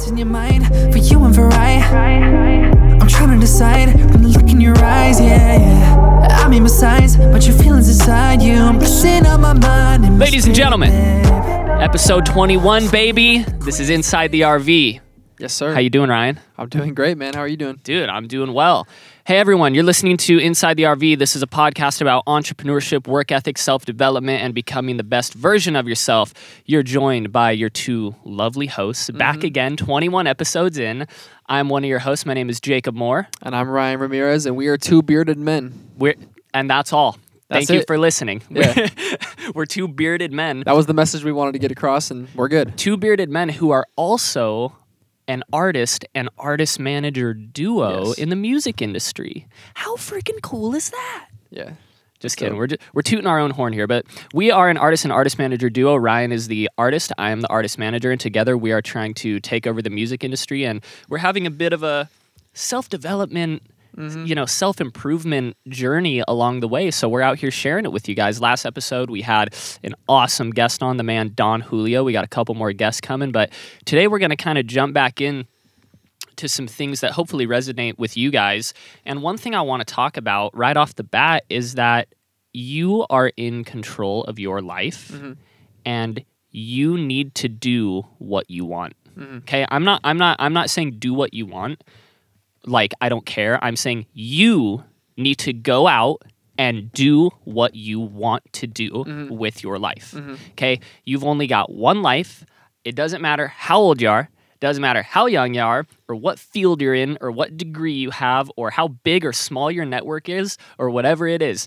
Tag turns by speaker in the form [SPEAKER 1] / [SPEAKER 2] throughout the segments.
[SPEAKER 1] What's in your mind for you and for I? I'm trying to decide from the look in your eyes, yeah, yeah. I mean, besides, but your feelings inside you, I'm messing up my mind. and
[SPEAKER 2] Ladies and gentlemen. Episode 21, baby. This is Inside the RV.
[SPEAKER 3] Yes, sir.
[SPEAKER 2] How you doing, Ryan?
[SPEAKER 3] I'm doing great, man. How are you doing?
[SPEAKER 2] Dude, I'm doing well. Hey everyone, you're listening to Inside the RV. This is a podcast about entrepreneurship, work ethic, self-development, and becoming the best version of yourself. You're joined by your two lovely hosts. Mm-hmm. Back again, 21 episodes in. I'm one of your hosts. My name is Jacob Moore.
[SPEAKER 3] And I'm Ryan Ramirez, and we are two bearded men.
[SPEAKER 2] We're and that's all.
[SPEAKER 3] That's
[SPEAKER 2] Thank you for listening.
[SPEAKER 3] Yeah.
[SPEAKER 2] We're two bearded men.
[SPEAKER 3] That was the message we wanted to get across, and we're good.
[SPEAKER 2] two bearded men who are also an artist and artist manager duo
[SPEAKER 3] Yes.
[SPEAKER 2] in the music industry. How freaking cool is that?
[SPEAKER 3] Yeah.
[SPEAKER 2] Just
[SPEAKER 3] dope.
[SPEAKER 2] kidding. We're, ju- we're tooting our own horn here, but we are an artist and artist manager duo. Ryan is the artist, I am the artist manager, and together we are trying to take over the music industry. And we're having a bit of a self development, Mm-hmm. you know, self improvement journey along the way. So we're out here sharing it with you guys. Last episode, we had an awesome guest on, the man Don Julio. We got a couple more guests coming, but today we're going to kind of jump back in to some things that hopefully resonate with you guys. And one thing I want to talk about right off the bat is that you are in control of your life mm-hmm. and you need to do what you want. Mm-hmm. Okay? I'm not I'm not I'm not saying do what you want like I don't care. I'm saying you need to go out and do what you want to do mm-hmm. with your life. Mm-hmm. Okay? You've only got one life. It doesn't matter how old you are, doesn't matter how young you are, or what field you're in, or what degree you have, or how big or small your network is, or whatever it is.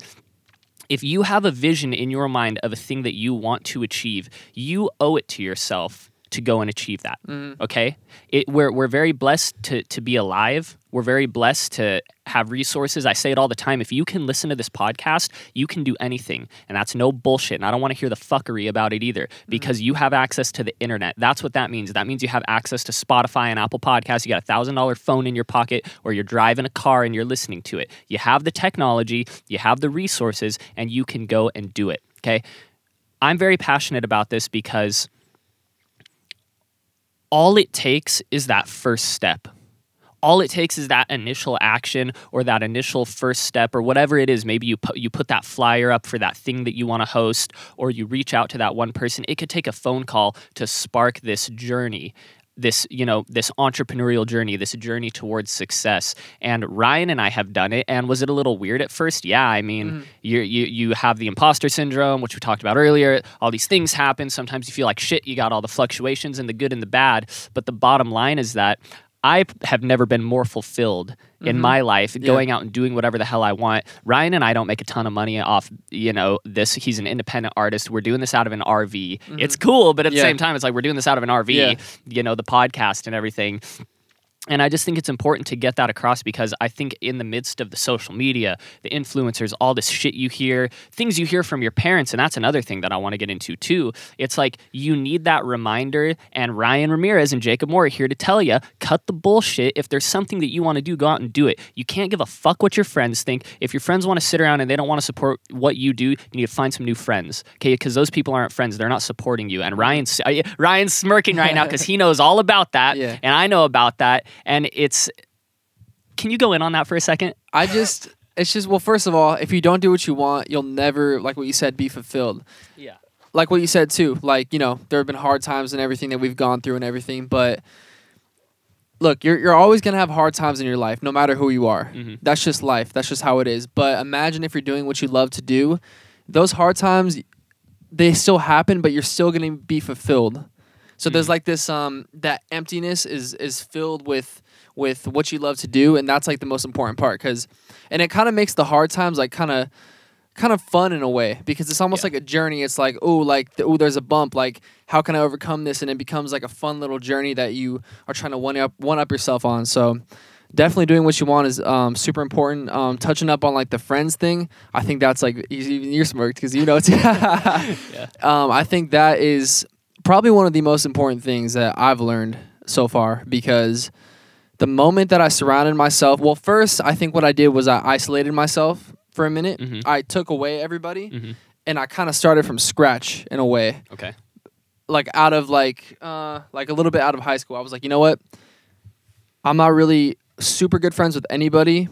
[SPEAKER 2] If you have a vision in your mind of a thing that you want to achieve, you owe it to yourself to go and achieve that. Mm. Okay? It, we're, we're very blessed to, to be alive. We're very blessed to have resources. I say it all the time. If you can listen to this podcast, you can do anything. And that's no bullshit. And I don't want to hear the fuckery about it either mm. because you have access to the internet. That's what that means. That means you have access to Spotify and Apple Podcasts. You got a thousand dollar phone in your pocket or you're driving a car and you're listening to it. You have the technology, you have the resources, and you can go and do it. Okay? I'm very passionate about this because all it takes is that first step. All it takes is that initial action or that initial first step or whatever it is. Maybe you put you put that flyer up for that thing that you want to host or you reach out to that one person. It could take a phone call to spark this journey. This, you know, this entrepreneurial journey, this journey towards success. And Ryan and I have done it. And was it a little weird at first? Yeah. I mean, mm-hmm. you you you have the imposter syndrome, which we talked about earlier. All these things happen. Sometimes you feel like shit. You got all the fluctuations and the good and the bad. But the bottom line is that I have never been more fulfilled in mm-hmm. my life going out and doing whatever the hell I want. Ryan and I don't make a ton of money off, you know, this. He's an independent artist. We're doing this out of an RV. It's mm-hmm. cool, but at the same time, it's like we're doing this out of an RV,
[SPEAKER 3] Yeah.
[SPEAKER 2] you know, the podcast and everything. And I just think it's important to get that across because I think in the midst of the social media, the influencers, all this shit you hear, things you hear from your parents, and that's another thing that I want to get into too. It's like you need that reminder, and Ryan Ramirez and Jacob Moore are here to tell you cut the bullshit. If there's something that you want to do, go out and do it. You can't give a fuck what your friends think. If your friends want to sit around and they don't want to support what you do, you need to find some new friends, okay? Because those people aren't friends; they're not supporting you. And Ryan's uh, Ryan's smirking right now because he knows all about that,
[SPEAKER 3] Yeah.
[SPEAKER 2] and I know about that. And it's, can you go in on that for a second?
[SPEAKER 3] I just, it's just, well, first of all, if you don't do what you want, you'll never, like what you said, be fulfilled.
[SPEAKER 2] Yeah.
[SPEAKER 3] Like what you said too. Like, you know, there have been hard times and everything that we've gone through and everything, but look, you're, you're always going to have hard times in your life, no matter who you are.
[SPEAKER 2] Mhm.
[SPEAKER 3] That's just life. That's just how it is. But imagine if you're doing what you love to do, those hard times, they still happen, but you're still going to be fulfilled. So there's
[SPEAKER 2] Mhm.
[SPEAKER 3] like this um that emptiness is is filled with with what you love to do and that's like the most important part cuz and it kind of makes the hard times like kind of kind of fun in a way because it's almost
[SPEAKER 2] Yeah.
[SPEAKER 3] like a journey it's like oh like oh there's a bump like how can I overcome this and it becomes like a fun little journey that you are trying to one up one up yourself on so definitely doing what you want is um, super important. Um, touching up on like the friends thing, I think that's like you- even you're smirked because you know it's. um, I think that is probably one of the most important things that I've learned so far because the moment that I surrounded myself, well, first I think what I did was I isolated myself for a minute.
[SPEAKER 2] Mhm.
[SPEAKER 3] I took away everybody
[SPEAKER 2] Mhm.
[SPEAKER 3] and I kind of started from scratch in a way
[SPEAKER 2] Okay.
[SPEAKER 3] like out of like uh like a little bit out of high school, I was like, you know what? I'm not really super good friends with anybody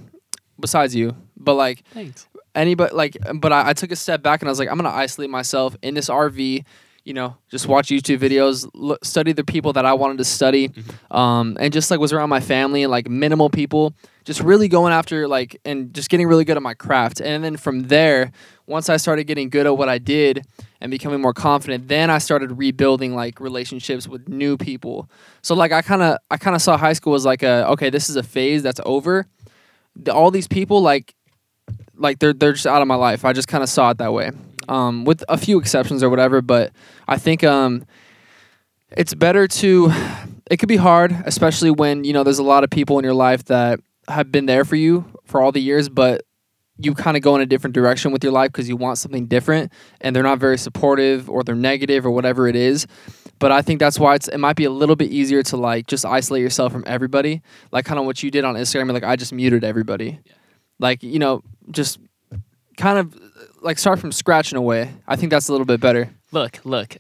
[SPEAKER 3] besides you, but like
[SPEAKER 2] Thanks.
[SPEAKER 3] anybody like but I, I took a step back and I was like I'm gonna isolate myself in this RV you know just watch YouTube videos look, study the people that I wanted to study um, and just like was around my family and like minimal people just really going after like and just getting really good at my craft. And then from there once I started getting good at what I did and becoming more confident then I started rebuilding like relationships with new people. So like I kind of I kind of saw high school as like a okay this is a phase that's over. The, all these people like like they're they're just out of my life. I just kind of saw it that way, um, with a few exceptions or whatever. But I think um, it's better to. It could be hard, especially when you know there's a lot of people in your life that have been there for you for all the years, but you kind of go in a different direction with your life because you want something different, and they're not very supportive or they're negative or whatever it is. But I think that's why it's it might be a little bit easier to like just isolate yourself from everybody, like kind of what you did on Instagram. Like I just muted everybody like you know just kind of like start from scratch in a way. I think that's a little bit better.
[SPEAKER 2] Look, look.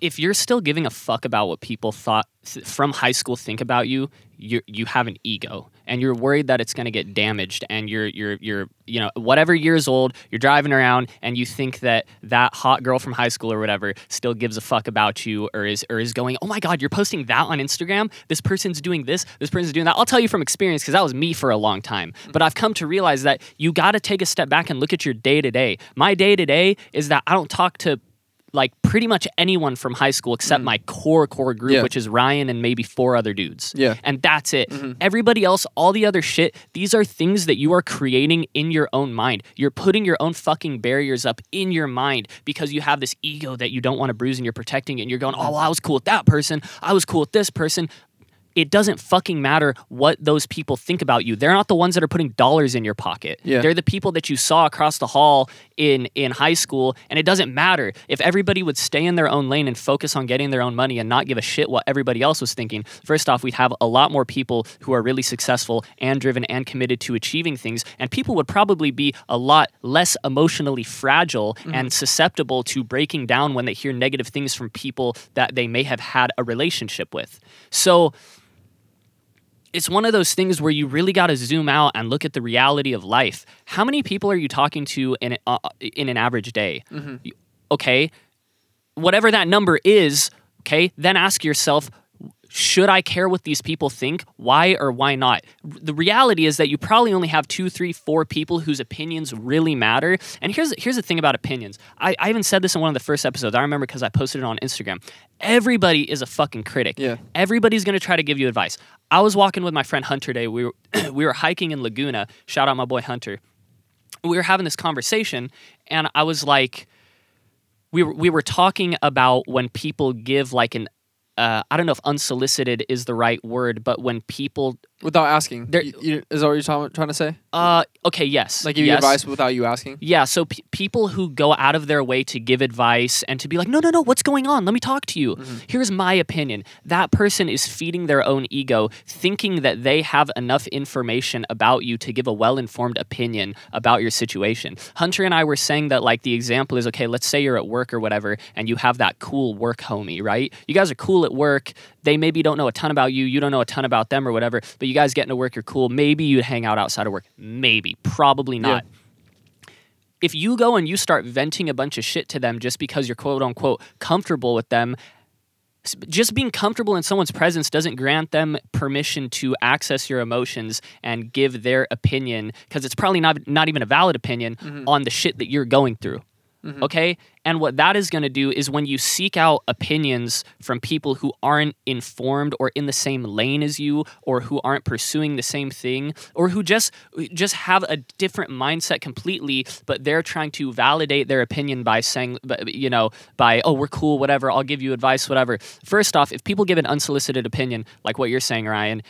[SPEAKER 2] If you're still giving a fuck about what people thought th- from high school think about you, you you have an ego and you're worried that it's going to get damaged and you're you're you're you know whatever years old, you're driving around and you think that that hot girl from high school or whatever still gives a fuck about you or is or is going, "Oh my god, you're posting that on Instagram? This person's doing this, this person's doing that." I'll tell you from experience cuz that was me for a long time. Mm. But I've come to realize that you got to take a step back and look at your day to day. My day to day is that I don't talk to like pretty much anyone from high school except mm. my core core group
[SPEAKER 3] Yeah.
[SPEAKER 2] which is Ryan and maybe four other dudes.
[SPEAKER 3] Yeah.
[SPEAKER 2] And that's it. Mm-hmm. Everybody else, all the other shit, these are things that you are creating in your own mind. You're putting your own fucking barriers up in your mind because you have this ego that you don't want to bruise and you're protecting it and you're going, "Oh, well, I was cool with that person. I was cool with this person." It doesn't fucking matter what those people think about you. They're not the ones that are putting dollars in your pocket.
[SPEAKER 3] Yeah.
[SPEAKER 2] They're the people that you saw across the hall in in high school and it doesn't matter if everybody would stay in their own lane and focus on getting their own money and not give a shit what everybody else was thinking first off we'd have a lot more people who are really successful and driven and committed to achieving things and people would probably be a lot less emotionally fragile mm-hmm. and susceptible to breaking down when they hear negative things from people that they may have had a relationship with so it's one of those things where you really got to zoom out and look at the reality of life. How many people are you talking to in uh, in an average day? You- Okay, whatever that number is, okay, then ask yourself should I care what these people think? Why or why not? The reality is that you probably only have two, three, four people whose opinions really matter. And here's here's the thing about opinions. I, I even said this in one of the first episodes. I remember because I posted it on Instagram. Everybody is a fucking critic.
[SPEAKER 3] Yeah.
[SPEAKER 2] Everybody's gonna try to give you advice. I was walking with my friend Hunter today. We were we were hiking in Laguna. Shout out my boy Hunter. We were having this conversation, and I was like, we were, we were talking about when people give like an uh, I don't know if unsolicited is the right word, but when people
[SPEAKER 3] without asking
[SPEAKER 2] There-
[SPEAKER 3] you, you, is that what you're trying, trying to say
[SPEAKER 2] uh okay yes
[SPEAKER 3] like give you
[SPEAKER 2] yes.
[SPEAKER 3] advice without you asking
[SPEAKER 2] Yeah, so p- people who go out of their way to give advice and to be like, no, no, no, what's going on? Let me talk to you. Here's my opinion. That person is feeding their own ego, thinking that they have enough information about you to give a well informed opinion about your situation. Hunter and I were saying that, like, the example is okay, let's say you're at work or whatever, and you have that cool work homie, right? You guys are cool at work. They maybe don't know a ton about you. You don't know a ton about them or whatever, but you guys get into work, you're cool. Maybe you'd hang out outside of work. Maybe. Probably not if you go and you start venting a bunch of shit to them just because you're quote unquote comfortable with them, just being comfortable in someone's presence doesn't grant them permission to access your emotions and give their opinion because it's probably not not even a valid opinion mm-hmm. on the shit that you're going through. Mm-hmm. Okay? And what that is going to do is when you seek out opinions from people who aren't informed or in the same lane as you or who aren't pursuing the same thing or who just just have a different mindset completely but they're trying to validate their opinion by saying you know by oh we're cool whatever I'll give you advice whatever. First off, if people give an unsolicited opinion like what you're saying Ryan,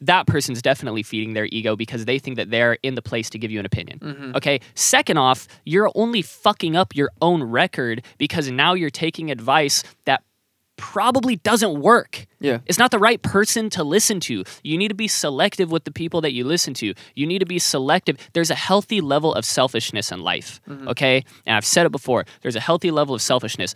[SPEAKER 2] that person's definitely feeding their ego because they think that they're in the place to give you an opinion. Mm-hmm. Okay. Second off, you're only fucking up your own record because now you're taking advice that probably doesn't work.
[SPEAKER 3] Yeah.
[SPEAKER 2] It's not the right person to listen to. You need to be selective with the people that you listen to. You need to be selective. There's a healthy level of selfishness in life. Mm-hmm. Okay. And I've said it before there's a healthy level of selfishness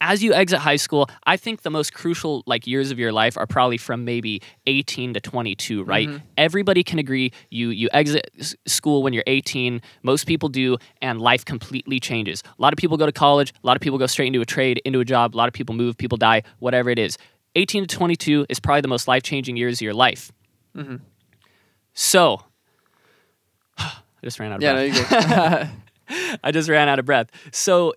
[SPEAKER 2] as you exit high school, I think the most crucial like years of your life are probably from maybe 18 to 22, right? Mm-hmm. Everybody can agree you you exit s- school when you're 18, most people do and life completely changes. A lot of people go to college, a lot of people go straight into a trade, into a job, a lot of people move, people die, whatever it is. 18 to 22 is probably the most life-changing years of your life. Mm-hmm. So, I just ran out of
[SPEAKER 3] Yeah,
[SPEAKER 2] breath.
[SPEAKER 3] no.
[SPEAKER 2] I just ran out of breath. So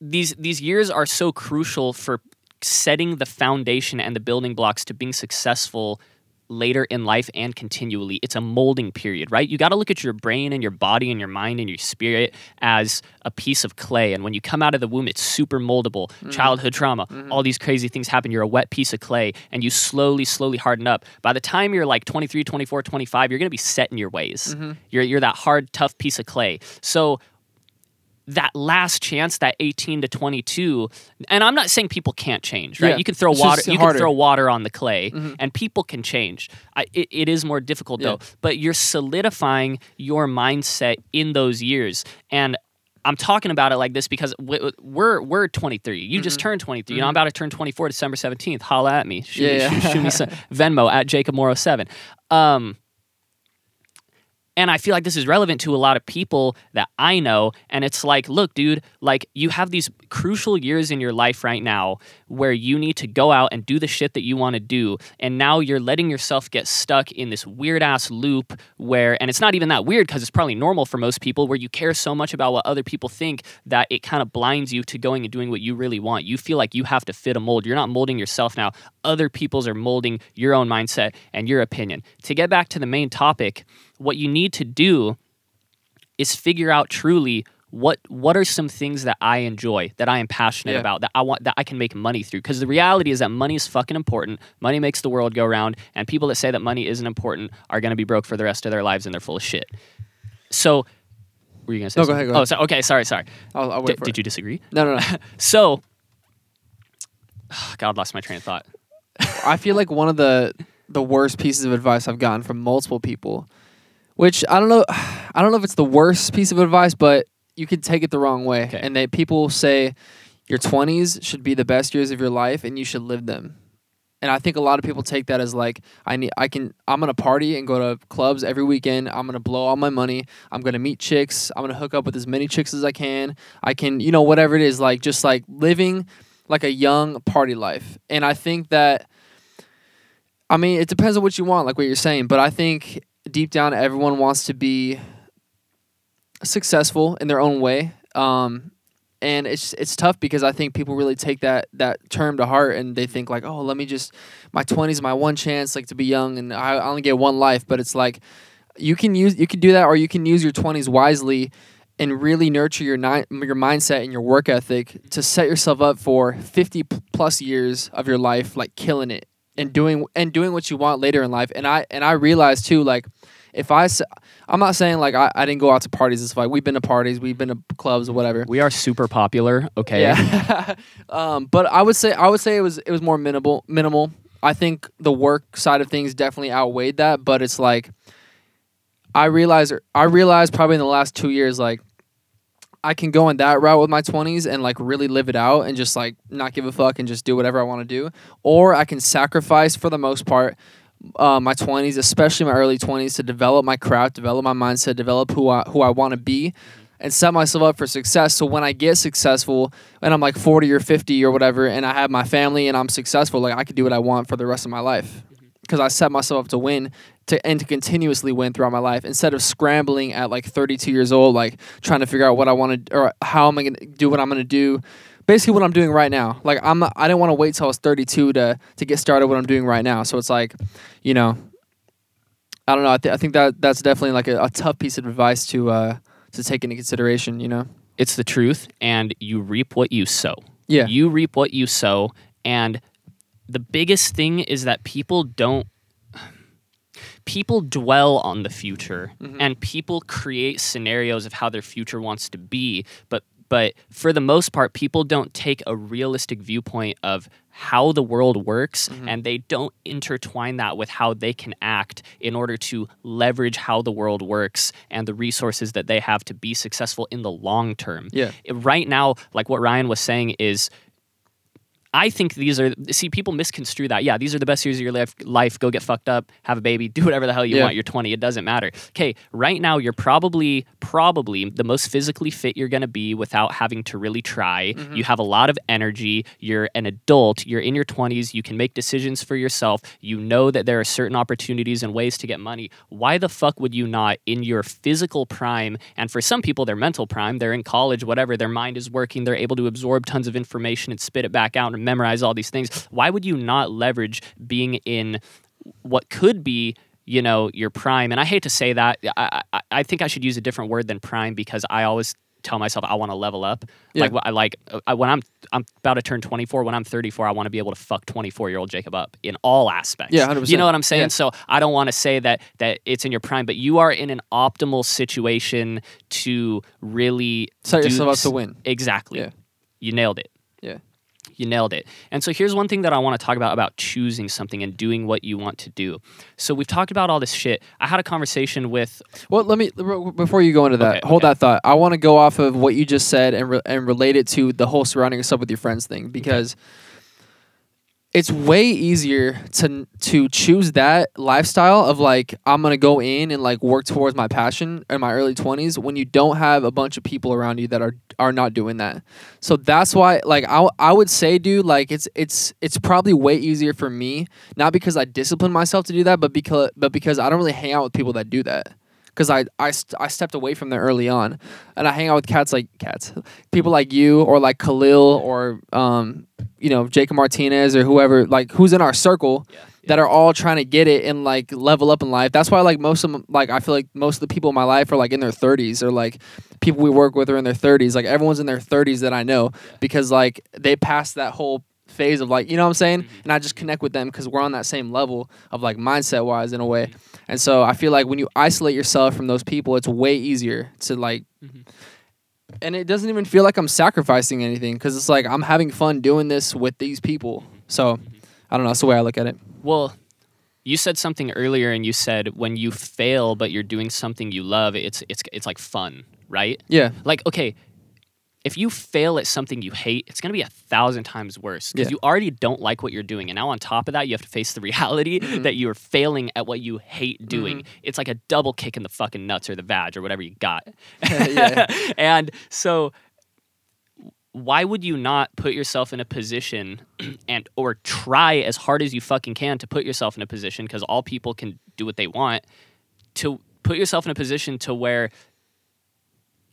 [SPEAKER 2] these these years are so crucial for setting the foundation and the building blocks to being successful later in life and continually. It's a molding period, right? You got to look at your brain and your body and your mind and your spirit as a piece of clay. And when you come out of the womb, it's super moldable. Mm-hmm. Childhood trauma, mm-hmm. all these crazy things happen. You're a wet piece of clay and you slowly, slowly harden up. By the time you're like 23, 24, 25, you're going to be set in your ways. Mm-hmm. You're, you're that hard, tough piece of clay. So that last chance, that 18 to 22, and I'm not saying people can't change, right?
[SPEAKER 3] Yeah.
[SPEAKER 2] You can throw
[SPEAKER 3] It's
[SPEAKER 2] water, you
[SPEAKER 3] harder.
[SPEAKER 2] can throw water on the clay, and people can change. I, it, it is more difficult
[SPEAKER 3] Yeah.
[SPEAKER 2] though, but you're solidifying your mindset in those years, and. I'm talking about it like this because we're we're 23. You just
[SPEAKER 3] Mm-hmm.
[SPEAKER 2] turned 23. You know, I'm about to turn 24 December 17th. Holla at me. Shoot,
[SPEAKER 3] Yeah,
[SPEAKER 2] shoot, shoot me some Venmo at Jacob Morrow 7. Um, and I feel like this is relevant to a lot of people that I know. And it's like, look, dude, like you have these crucial years in your life right now where you need to go out and do the shit that you want to do. And now you're letting yourself get stuck in this weird ass loop where, and it's not even that weird because it's probably normal for most people, where you care so much about what other people think that it kind of blinds you to going and doing what you really want. You feel like you have to fit a mold. You're not molding yourself now. Other people's are molding your own mindset and your opinion. To get back to the main topic, what you need to do is figure out truly what what are some things that I enjoy, that I am passionate
[SPEAKER 3] Yeah.
[SPEAKER 2] about, that I want that I can make money through. Because the reality is that money is fucking important. Money makes the world go round, and people that say that money isn't important are gonna be broke for the rest of their lives and they're full of shit. So were you gonna say
[SPEAKER 3] No, go ahead, go
[SPEAKER 2] Oh, so, okay, sorry, sorry.
[SPEAKER 3] I'll, I'll wait
[SPEAKER 2] Did,
[SPEAKER 3] for
[SPEAKER 2] did
[SPEAKER 3] it.
[SPEAKER 2] you disagree?
[SPEAKER 3] No, no, no.
[SPEAKER 2] So God lost my train of thought.
[SPEAKER 3] I feel like one of the the worst pieces of advice I've gotten from multiple people, which I don't know, I don't know if it's the worst piece of advice, but you could take it the wrong way.
[SPEAKER 2] Okay.
[SPEAKER 3] And they people say your twenties should be the best years of your life, and you should live them. And I think a lot of people take that as like I need I can I'm gonna party and go to clubs every weekend. I'm gonna blow all my money. I'm gonna meet chicks. I'm gonna hook up with as many chicks as I can. I can you know whatever it is like just like living like a young party life. And I think that I mean, it depends on what you want, like what you're saying. But I think deep down, everyone wants to be successful in their own way. Um, and it's it's tough because I think people really take that that term to heart, and they think like, oh, let me just my twenties, my one chance, like to be young, and I only get one life. But it's like you can use you can do that, or you can use your twenties wisely. And really nurture your ni- your mindset and your work ethic to set yourself up for 50 plus years of your life, like killing it and doing and doing what you want later in life. And I and I realized too, like if I, I'm not saying like I, I didn't go out to parties. It's like we've been to parties, we've been to clubs or whatever.
[SPEAKER 2] We are super popular, okay?
[SPEAKER 3] Yeah. um, but I would say I would say it was it was more minimal minimal. I think the work side of things definitely outweighed that, but it's like I realized I realized probably in the last two years like I can go in that route with my 20s and like really live it out and just like not give a fuck and just do whatever I want to do. Or I can sacrifice for the most part uh, my 20s, especially my early 20s, to develop my craft, develop my mindset, develop who I, who I want to be, and set myself up for success. So when I get successful and I'm like 40 or 50 or whatever, and I have my family and I'm successful, like I can do what I want for the rest of my life because I set myself up to win to and to continuously win throughout my life instead of scrambling at like 32 years old, like trying to figure out what I want to or how am I gonna do what I'm gonna do. Basically, what I'm doing right now. Like I'm, not, I didn't want to wait till I was 32 to to get started. With what I'm doing right now. So it's like, you know, I don't know. I, th- I think that that's definitely like a, a tough piece of advice to uh to take into consideration. You know.
[SPEAKER 2] It's the truth, and you reap what you sow.
[SPEAKER 3] Yeah.
[SPEAKER 2] You reap what you sow. And the biggest thing is that people don't people dwell on the future
[SPEAKER 3] Mm-hmm.
[SPEAKER 2] and people create scenarios of how their future wants to be, but But for the most part, people don't take a realistic viewpoint of how the world works
[SPEAKER 3] Mm-hmm.
[SPEAKER 2] and they don't intertwine that with how they can act in order to leverage how the world works and the resources that they have to be successful in the long term.
[SPEAKER 3] Yeah.
[SPEAKER 2] Right now, like what Ryan was saying is I think these are see people misconstrue that. Yeah, these are the best years of your life. Life, go get fucked up, have a baby, do whatever the hell you
[SPEAKER 3] Yeah.
[SPEAKER 2] want. You're 20, it doesn't matter. Okay, right now you're probably probably the most physically fit you're going to be without having to really try.
[SPEAKER 3] Mm-hmm.
[SPEAKER 2] You have a lot of energy. You're an adult. You're in your 20s. You can make decisions for yourself. You know that there are certain opportunities and ways to get money. Why the fuck would you not in your physical prime and for some people their mental prime, they're in college, whatever, their mind is working, they're able to absorb tons of information and spit it back out and memorize all these things. Why would you not leverage being in what could be you know your prime and i hate to say that i, I, I think i should use a different word than prime because i always tell myself i want to level up
[SPEAKER 3] Yeah.
[SPEAKER 2] like i like I, when i'm i'm about to turn 24 when i'm 34 i want to be able to fuck 24 year old jacob up in all aspects
[SPEAKER 3] Yeah, 100%.
[SPEAKER 2] you know what i'm saying
[SPEAKER 3] Yeah.
[SPEAKER 2] so i don't want to say that that it's in your prime but you are in an optimal situation to really
[SPEAKER 3] Set yourself up to win.
[SPEAKER 2] exactly
[SPEAKER 3] Yeah.
[SPEAKER 2] you nailed it. You nailed it. And so here's one thing that I want to talk about about choosing something and doing what you want to do. So we've talked about all this shit. I had a conversation with
[SPEAKER 3] Well, let me before you go into that,
[SPEAKER 2] Okay,
[SPEAKER 3] hold
[SPEAKER 2] okay.
[SPEAKER 3] that thought. I want to go off of what you just said and re- and relate it to the whole surrounding yourself with your friends thing because it's way easier to to choose that lifestyle of like I'm gonna go in and like work towards my passion in my early 20s when you don't have a bunch of people around you that are are not doing that. So that's why like I, I would say dude like it's it's it's probably way easier for me not because I discipline myself to do that but because but because I don't really hang out with people that do that because I, I, st- I stepped away from there early on. And I hang out with cats like cats people like you or like Khalil or um you know Jacob Martinez or whoever like who's in our circle that are all trying to get it and like level up in life. That's why like most of them like I feel like most of the people in my life are like in their 30s or like people we work with are in their 30s like everyone's in their 30s that I know because like they passed that whole phase of like you know what I'm saying mm-hmm. and I just connect with them because we're on that same level of like mindset wise in a way mm-hmm. and so I feel like when you isolate yourself from those people, it's way easier to like. Mm-hmm. And it doesn't even feel like I'm sacrificing anything because it's like I'm having fun doing this with these people. So I don't know. That's the way I look at it.
[SPEAKER 2] well, you said something earlier and you said when you fail but you're doing something you love, it's it's it's like fun, right?
[SPEAKER 3] Yeah.
[SPEAKER 2] Like okay, if you fail at something you hate, it's going to be a thousand times worse because
[SPEAKER 3] Yeah.
[SPEAKER 2] you already don't like what you're doing. And now, on top of that, you have to face the reality
[SPEAKER 3] Mm-hmm.
[SPEAKER 2] that you're failing at what you hate doing. It's like a double kick in the fucking nuts or the vag or whatever you got. And so, why would you not put yourself in a position and or try as hard as you fucking can to put yourself in a position because all people can do what they want to put yourself in a position to where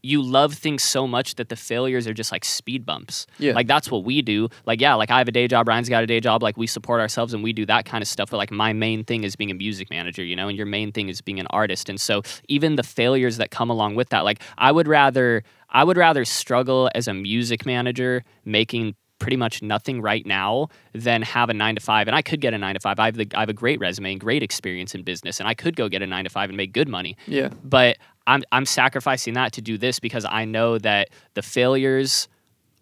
[SPEAKER 2] you love things so much that the failures are just like speed bumps.
[SPEAKER 3] Yeah.
[SPEAKER 2] Like that's what we do. Like yeah, like I have a day job, Ryan's got a day job, like we support ourselves and we do that kind of stuff, but like my main thing is being a music manager, you know, and your main thing is being an artist. And so even the failures that come along with that, like I would rather I would rather struggle as a music manager making pretty much nothing right now than have a nine to five. And I could get a nine to five. I have the, I have a great resume and great experience in business, and I could go get a nine to five and make good money
[SPEAKER 3] Yeah.
[SPEAKER 2] but I'm I'm sacrificing that to do this because I know that the failures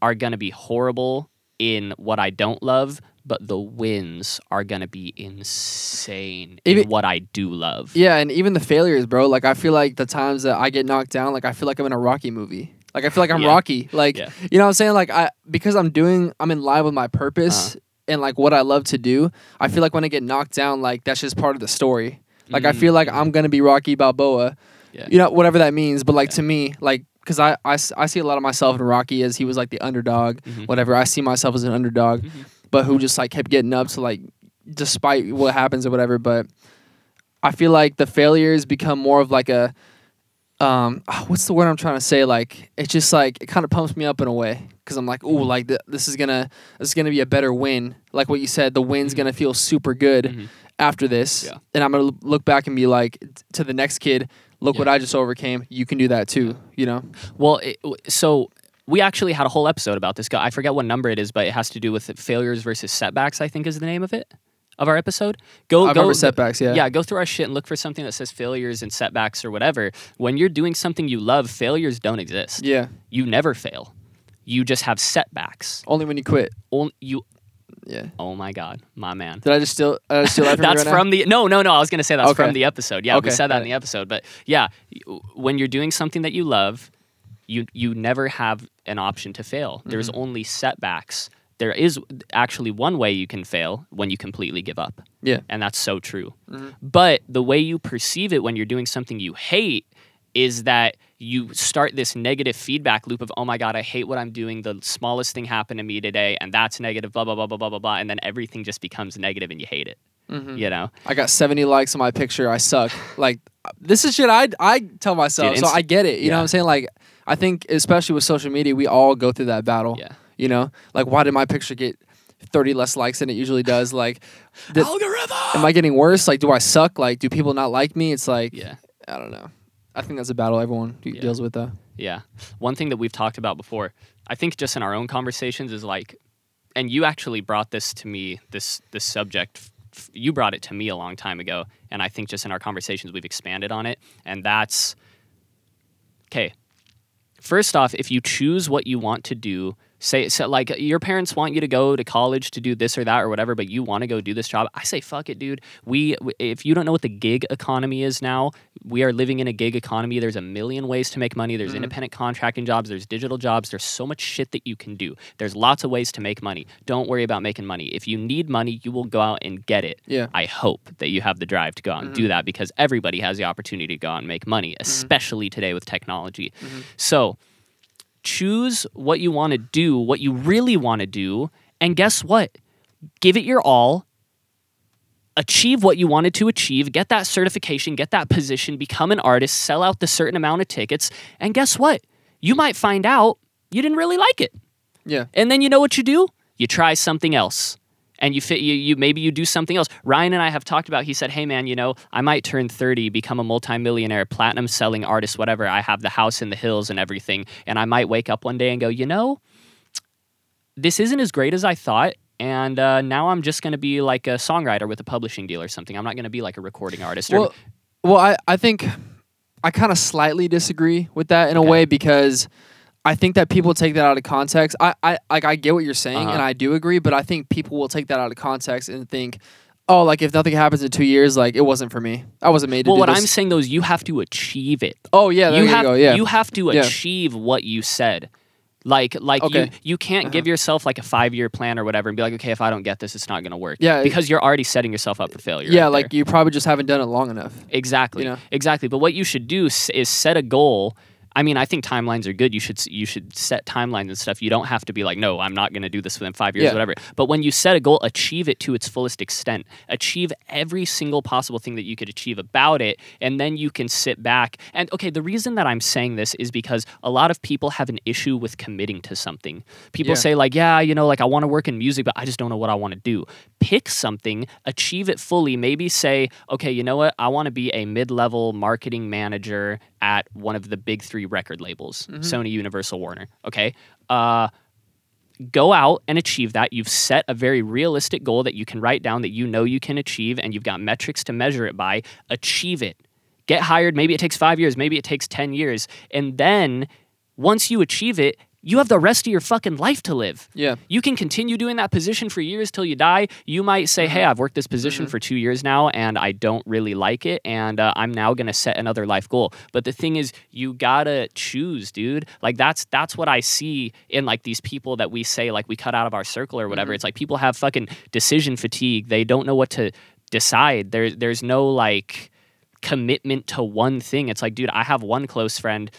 [SPEAKER 2] are going to be horrible in what I don't love, but the wins are going to be insane in what I do love.
[SPEAKER 3] Yeah. And even the failures, bro. Like I feel like the times that I get knocked down, like I feel like I'm in a Rocky movie. Like I feel like I'm
[SPEAKER 2] Yeah.
[SPEAKER 3] Rocky. Like
[SPEAKER 2] Yeah.
[SPEAKER 3] you know what I'm saying? Like I because I'm doing I'm in line with my purpose
[SPEAKER 2] Uh-huh.
[SPEAKER 3] and like what I love to do. I feel like when I get knocked down, like that's just part of the story. Like I
[SPEAKER 2] Mm.
[SPEAKER 3] feel like I'm gonna be Rocky Balboa.
[SPEAKER 2] Yeah.
[SPEAKER 3] You know whatever that means, but like to me, like because I, I, I see a lot of myself in Rocky as he was like the underdog,
[SPEAKER 2] Mhm.
[SPEAKER 3] whatever. I see myself as an underdog,
[SPEAKER 2] Mhm.
[SPEAKER 3] but who just like kept getting up to like despite what happens or whatever. But I feel like the failures become more of like a um ah, what's the word I'm trying to say like it's just like it kind of pumps me up in a way because I'm like ooh like th- this is gonna this is gonna be a better win like what you said the win's
[SPEAKER 2] Mhm.
[SPEAKER 3] gonna feel super good
[SPEAKER 2] Mhm.
[SPEAKER 3] after this
[SPEAKER 2] Yeah.
[SPEAKER 3] and I'm gonna l- look back and be like to the next kid look what I just overcame you can do that too you know
[SPEAKER 2] Well, it, so we actually had a whole episode about this guy. I forget what number it is, but it has to do with failures versus setbacks. I think is the name of it of our episode. Go
[SPEAKER 3] I
[SPEAKER 2] go
[SPEAKER 3] setbacks yeah
[SPEAKER 2] yeah, go through our shit and look for something that says failures and setbacks or whatever. When you're doing something you love, failures don't exist.
[SPEAKER 3] yeah
[SPEAKER 2] You never fail. You just have setbacks.
[SPEAKER 3] Only when you quit.
[SPEAKER 2] On, you
[SPEAKER 3] Yeah.
[SPEAKER 2] oh my god, my man.
[SPEAKER 3] Did I just steal? Uh, steal that from
[SPEAKER 2] that's
[SPEAKER 3] right now?
[SPEAKER 2] from the no no no. I was gonna say that's
[SPEAKER 3] Okay.
[SPEAKER 2] from the episode. Yeah, we
[SPEAKER 3] Okay,
[SPEAKER 2] said that
[SPEAKER 3] got
[SPEAKER 2] in the episode. But yeah, when you're doing something that you love, you you never have an option to fail. There's
[SPEAKER 3] Mm-hmm.
[SPEAKER 2] only setbacks. There is actually one way you can fail when you completely give up.
[SPEAKER 3] Yeah.
[SPEAKER 2] And that's so true.
[SPEAKER 3] Mm-hmm.
[SPEAKER 2] But the way you perceive it when you're doing something you hate is that you start this negative feedback loop of, oh my God, I hate what I'm doing. The smallest thing happened to me today, and that's negative, blah, blah, blah, blah, blah, blah, blah. And then everything just becomes negative and you hate it.
[SPEAKER 3] Mm-hmm.
[SPEAKER 2] You know?
[SPEAKER 3] I got 70 likes on my picture. I suck. Like this is shit I I tell myself.
[SPEAKER 2] Dude,
[SPEAKER 3] so I get it. You know what I'm saying? Like I think especially with social media, we all go through that battle.
[SPEAKER 2] Yeah.
[SPEAKER 3] You know, like why did my picture get 30 less likes than it usually does? Like, the,
[SPEAKER 2] Algorithm!
[SPEAKER 3] am I getting worse? Like, do I suck? Like, do people not like me? It's like
[SPEAKER 2] Yeah.
[SPEAKER 3] I don't know. I think that's a battle everyone
[SPEAKER 2] Yeah.
[SPEAKER 3] deals with though.
[SPEAKER 2] Yeah. One thing that we've talked about before, I think just in our own conversations is like, and you actually brought this to me, this this subject. f- You brought it to me a long time ago, and I think just in our conversations we've expanded on it, and that's okay. First off, if you choose what you want to do, say so like your parents want you to go to college to do this or that or whatever, but you want to go do this job, I say fuck it, dude. We if you don't know what the gig economy is now, we are living in a gig economy. There's a million ways to make money. There's mm-hmm. independent contracting jobs, there's digital jobs, there's so much shit that you can do. There's lots of ways to make money. Don't worry about making money. If you need money, you will go out and get it.
[SPEAKER 3] Yeah.
[SPEAKER 2] I hope that you have the drive to go out and do mm-hmm. that because everybody has the opportunity to go out and make money, mm-hmm. especially today with technology. So choose what you want to do, what you really want to do, and guess what? Give it your all. Achieve what you wanted to achieve, get that certification, get that position, become an artist, sell out the certain amount of tickets, and guess what? You might find out you didn't really like it.
[SPEAKER 3] Yeah.
[SPEAKER 2] And then you know what you do? You try something else. And you fit you, you maybe you do something else. Ryan and I have talked about he said, "Hey man, you know, I might turn 30, become a multimillionaire, platinum selling artist, whatever. I have the house in the hills and everything, and I might wake up one day and go, "You know, this isn't as great as I thought." And uh, now I'm just going to be like a songwriter with a publishing deal or something. I'm not going to be like a recording artist. Or,
[SPEAKER 3] Well, well, I, I think I kind of slightly disagree with that in a way because I think that people take that out of context. I, I like I get what you're saying
[SPEAKER 2] Uh-huh.
[SPEAKER 3] and I do agree, but I think people will take that out of context and think, oh, like if nothing happens in two years, like it wasn't for me. I wasn't made to do it.
[SPEAKER 2] well, what
[SPEAKER 3] this.
[SPEAKER 2] I'm saying though is you have to achieve it.
[SPEAKER 3] oh yeah, there you,
[SPEAKER 2] have
[SPEAKER 3] go. Yeah,
[SPEAKER 2] you have to
[SPEAKER 3] Yeah.
[SPEAKER 2] achieve what you said. Like like you
[SPEAKER 3] Okay.
[SPEAKER 2] you can't
[SPEAKER 3] Uh-huh.
[SPEAKER 2] give yourself like a five year plan or whatever and be like, okay, if I don't get this, it's not gonna work.
[SPEAKER 3] Yeah,
[SPEAKER 2] Because you're already setting yourself up for failure.
[SPEAKER 3] yeah,
[SPEAKER 2] right
[SPEAKER 3] like
[SPEAKER 2] there.
[SPEAKER 3] you probably just haven't done it long enough.
[SPEAKER 2] exactly.
[SPEAKER 3] you know?
[SPEAKER 2] Exactly. But what you should do is set a goal. I mean, I think timelines are good. You should you should set timelines and stuff. You don't have to be like, no, I'm not going to do this within five years,
[SPEAKER 3] Yeah.
[SPEAKER 2] whatever. But when you set a goal, achieve it to its fullest extent. Achieve every single possible thing that you could achieve about it, and then you can sit back. And okay, the reason that I'm saying this is because a lot of people have an issue with committing to something. People
[SPEAKER 3] Yeah.
[SPEAKER 2] say like, yeah, you know, like I want to work in music, but I just don't know what I want to do. Pick something, achieve it fully. Maybe say, okay, you know what? I want to be a mid-level marketing manager at one of the big three record labels, Sony, Universal, Warner. Okay. Uh, go out and achieve that. You've set a very realistic goal that you can write down that you know you can achieve, and you've got metrics to measure it by. Achieve it. Get hired. Maybe it takes five years, maybe it takes 10 years. And then once you achieve it, you have the rest of your fucking life to live.
[SPEAKER 3] Yeah.
[SPEAKER 2] You can continue doing that position for years till you die. You might say,
[SPEAKER 3] Mm-hmm.
[SPEAKER 2] hey, I've worked this position for two years now and I don't really like it. And uh, I'm now going to set another life goal. But the thing is, you got to choose, dude. Like that's, that's what I see in like these people that we say, like we cut out of our circle or whatever.
[SPEAKER 3] Mm-hmm.
[SPEAKER 2] It's like people have fucking decision fatigue. They don't know what to decide. There, there's no like commitment to one thing. It's like, dude, I have one close friend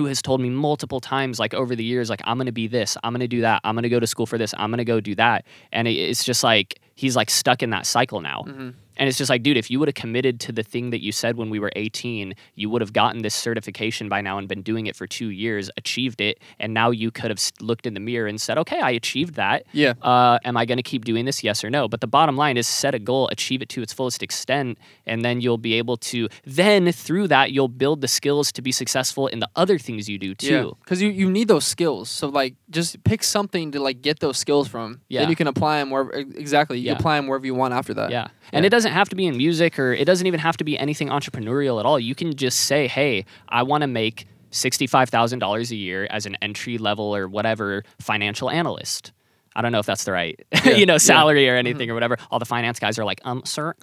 [SPEAKER 2] who has told me multiple times like over the years like i'm going to be this i'm going to do that i'm going to go to school for this i'm going to go do that and it's just like he's like stuck in that cycle now mm-hmm. And it's just like dude if you would have committed to the thing that you said when we were 18 you would have gotten this certification by now and been doing it for two years achieved it and now you could have looked in the mirror and said okay i achieved that
[SPEAKER 3] Yeah.
[SPEAKER 2] uh, am I going to keep doing this? Yes or no? But the bottom line is set a goal, achieve it to its fullest extent, and then you'll be able to, then through that, you'll build the skills to be successful in the other things you do too.
[SPEAKER 3] Because you, you need those skills. So like just pick something to like get those skills from.
[SPEAKER 2] Yeah.
[SPEAKER 3] Then you can apply them wherever exactly. You
[SPEAKER 2] Yeah.
[SPEAKER 3] apply them wherever you want after that.
[SPEAKER 2] Yeah. And it doesn't have to be in music or it doesn't even have to be anything entrepreneurial at all. You can just say, hey, I want to make $65,000 a year as an entry level or whatever financial analyst. I don't know if that's the right,
[SPEAKER 3] Yeah, Mm-hmm.
[SPEAKER 2] you know,
[SPEAKER 3] yeah.
[SPEAKER 2] salary or anything or whatever. All the finance guys are like, um, sir,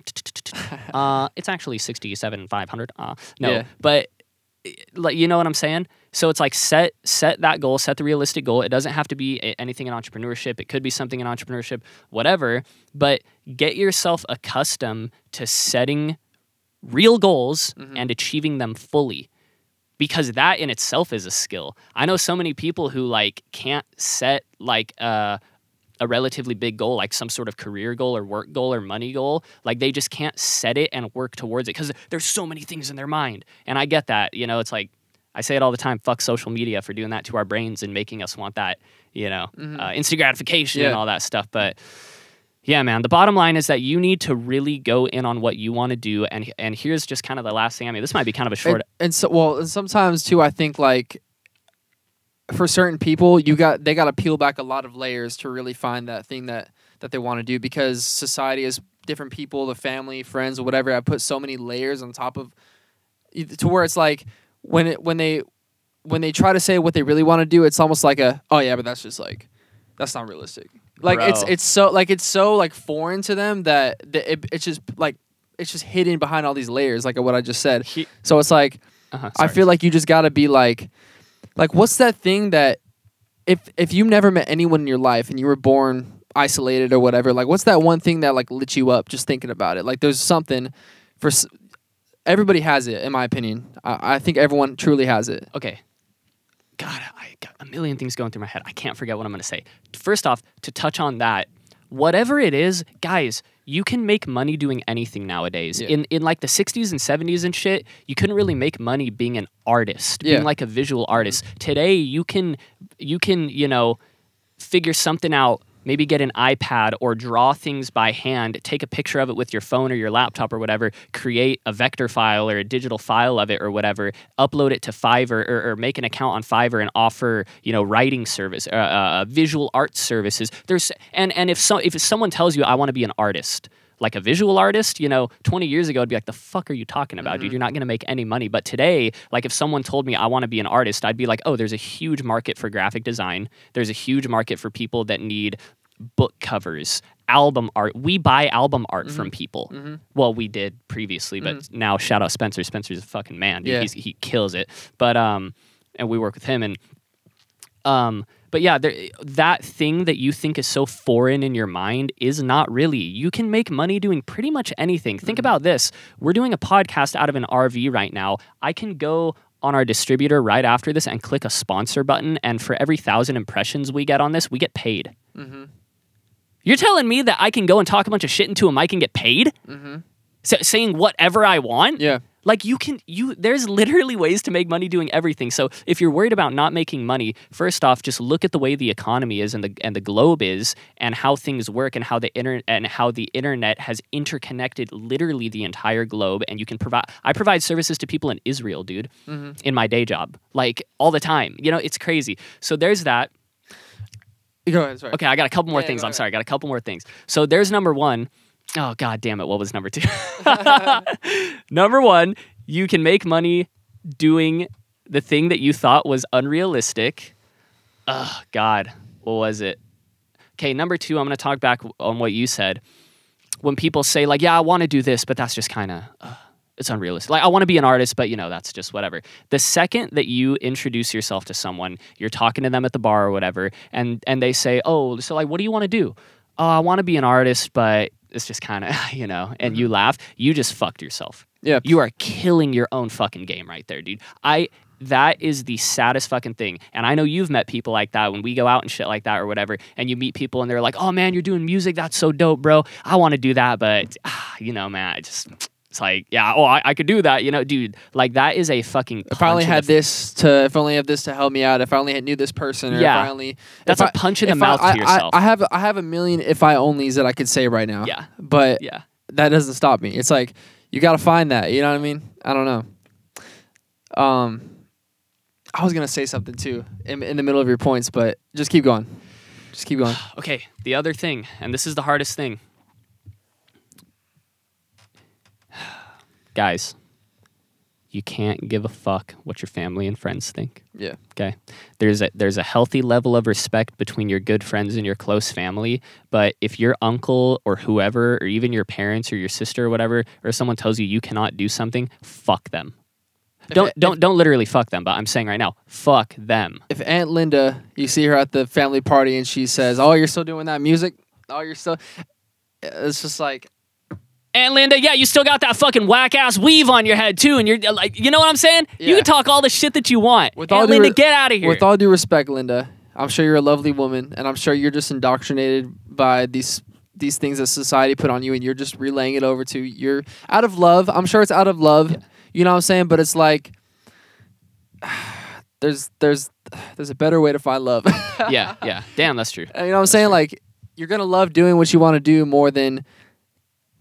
[SPEAKER 2] uh, it's actually sixty-seven five hundred. Uh, no,
[SPEAKER 3] Yeah.
[SPEAKER 2] but like, you know what I'm saying? So it's like set set that goal, set the realistic goal. It doesn't have to be anything in entrepreneurship. It could be something in entrepreneurship, whatever. But get yourself accustomed to setting real goals
[SPEAKER 3] Mm-hmm.
[SPEAKER 2] and achieving them fully because that in itself is a skill. I know so many people who like can't set like uh, a relatively big goal, like some sort of career goal or work goal or money goal. Like they just can't set it and work towards it because there's so many things in their mind. And I get that. You know, it's like I say it all the time. Fuck social media for doing that to our brains and making us want that. You know, uh, instant gratification and all that stuff. But yeah, man. The bottom line is that you need to really go in on what you want to do. And and here's just kind of the last thing. I mean, this might be kind of a short.
[SPEAKER 3] and, and so well and sometimes too i think like for certain people you got they got to peel back a lot of layers to really find that thing that that they want to do because society is different people the family friends whatever i put so many layers on top of to where it's like when it when they when they try to say what they really want to do it's almost like a oh yeah but that's just like that's not realistic like it's
[SPEAKER 2] Bro.
[SPEAKER 3] it's so like it's so like foreign to them that, that it, it's just like it's just hidden behind all these layers like what i just said
[SPEAKER 2] He-
[SPEAKER 3] so it's like
[SPEAKER 2] uh-huh,
[SPEAKER 3] I feel like you just got to be like, like what's that thing that if if you never met anyone in your life and you were born isolated or whatever, like what's that one thing that like lit you up just thinking about it? Like there's something for everybody has it, in my opinion. I, I think everyone truly has it.
[SPEAKER 2] okay. God, I got a million things going through my head. I can't forget what I'm going to say. First off, to touch on that, whatever it is, guys, you can make money doing anything nowadays.
[SPEAKER 3] Yeah.
[SPEAKER 2] In in like the 60s and 70s and shit, you couldn't really make money being an artist,
[SPEAKER 3] Yeah.
[SPEAKER 2] being like a visual artist. Today, you can you can, you know, figure something out maybe get an ipad or draw things by hand take a picture of it with your phone or your laptop or whatever create a vector file or a digital file of it or whatever upload it to fiverr or, or make an account on fiverr and offer you know writing service uh, uh, visual arts services. There's and and if so if someone tells you i want to be an artist like a visual artist, you know, 20 years ago, I'd be like, the fuck are you talking about, dude? You're not going to make any money. But today, like if someone told me I want to be an artist, I'd be like, oh, there's a huge market for graphic design. There's a huge market for people that need book covers, album art. We buy album art from people. Well, we did previously, but now shout out Spencer. Spencer's a fucking man, dude.
[SPEAKER 3] Yeah.
[SPEAKER 2] He's, he kills it. But, um, and we work with him and, um, but yeah, there, that thing that you think is so foreign in your mind is not really. You can make money doing pretty much anything. Think mm-hmm. about this. We're doing a podcast out of an RV right now. I can go on our distributor right after this and click a sponsor button, and for every thousand impressions we get on this, we get paid. Mm-hmm. You're telling me that I can go and talk a bunch of shit into a mic and get paid? Mm-hmm. Sa- saying whatever I want?
[SPEAKER 3] Yeah.
[SPEAKER 2] Like you can you there's literally ways to make money doing everything. So if you're worried about not making money, first off, just look at the way the economy is and the and the globe is and how things work and how the internet and how the internet has interconnected literally the entire globe and you can provide I provide services to people in Israel, dude, mm-hmm. in my day job. Like all the time. You know, it's crazy. So there's that.
[SPEAKER 3] Go ahead. Sorry.
[SPEAKER 2] Okay, I got a couple more
[SPEAKER 3] Yeah,
[SPEAKER 2] things. I'm
[SPEAKER 3] ahead.
[SPEAKER 2] sorry, I got a couple more things. So there's number one. Oh god damn it! What was number two? number one, you can make money doing the thing that you thought was unrealistic. Oh god, what was it? Okay, number two, I'm gonna talk back on what you said. When people say like, "Yeah, I want to do this," but that's just kind of. Uh, it's unrealistic. Like I want to be an artist, but you know that's just whatever. The second that you introduce yourself to someone, you're talking to them at the bar or whatever, and and they say, "Oh, so like, what do you want to do?" Oh, I want to be an artist, but it's just kind of you know. And you laugh. You just fucked yourself.
[SPEAKER 3] Yeah.
[SPEAKER 2] You are killing your own fucking game right there, dude. I that is the saddest fucking thing. And I know you've met people like that when we go out and shit like that or whatever, and you meet people and they're like, "Oh man, you're doing music. That's so dope, bro. I want to do that, but ah, you know, man, I just." It's like, yeah, oh, I, I could do that, you know, dude. Like that is a fucking.
[SPEAKER 3] If I only had
[SPEAKER 2] f-
[SPEAKER 3] this to, if I only have this to help me out, if I only had knew this person, or
[SPEAKER 2] Yeah.
[SPEAKER 3] if I only,
[SPEAKER 2] That's
[SPEAKER 3] if
[SPEAKER 2] a
[SPEAKER 3] I-
[SPEAKER 2] punch in the
[SPEAKER 3] I-
[SPEAKER 2] mouth to
[SPEAKER 3] I, I-
[SPEAKER 2] yourself.
[SPEAKER 3] I, have, I have a million if I onlys that I could say right now.
[SPEAKER 2] Yeah.
[SPEAKER 3] but
[SPEAKER 2] yeah,
[SPEAKER 3] that doesn't stop me. It's like you got to find that. You know what I mean? I don't know. Um, I was gonna say something too in, in the middle of your points, but just keep going. Just keep going.
[SPEAKER 2] Okay, the other thing, and this is the hardest thing. Guys, you can't give a fuck what your family and friends think.
[SPEAKER 3] Yeah.
[SPEAKER 2] Okay. There's a there's a healthy level of respect between your good friends and your close family, but if your uncle or whoever or even your parents or your sister or whatever or someone tells you you cannot do something, fuck them. Don't
[SPEAKER 3] it-
[SPEAKER 2] don't don't literally fuck them, but I'm saying right now, fuck them.
[SPEAKER 3] If Aunt Linda, you see her at the family party and she says, "Oh, you're still doing that music? Oh, you're still," it's just like,
[SPEAKER 2] And Linda, yeah, you still got that fucking whack ass weave on your head too, and you're like, you know what I'm saying? You can talk all the shit that you want.
[SPEAKER 3] With
[SPEAKER 2] Aunt
[SPEAKER 3] all due
[SPEAKER 2] Linda,
[SPEAKER 3] re-
[SPEAKER 2] get out of here.
[SPEAKER 3] with all due respect, Linda, I'm sure you're a lovely woman, and I'm sure you're just indoctrinated by these these things that society put on you, and you're just relaying it over to you're out of love. I'm sure it's out of love. You know what I'm saying? But it's like there's there's there's a better way to find love.
[SPEAKER 2] yeah, yeah. Damn, that's true.
[SPEAKER 3] You know what I'm saying? Like you're gonna love doing what you want to do more than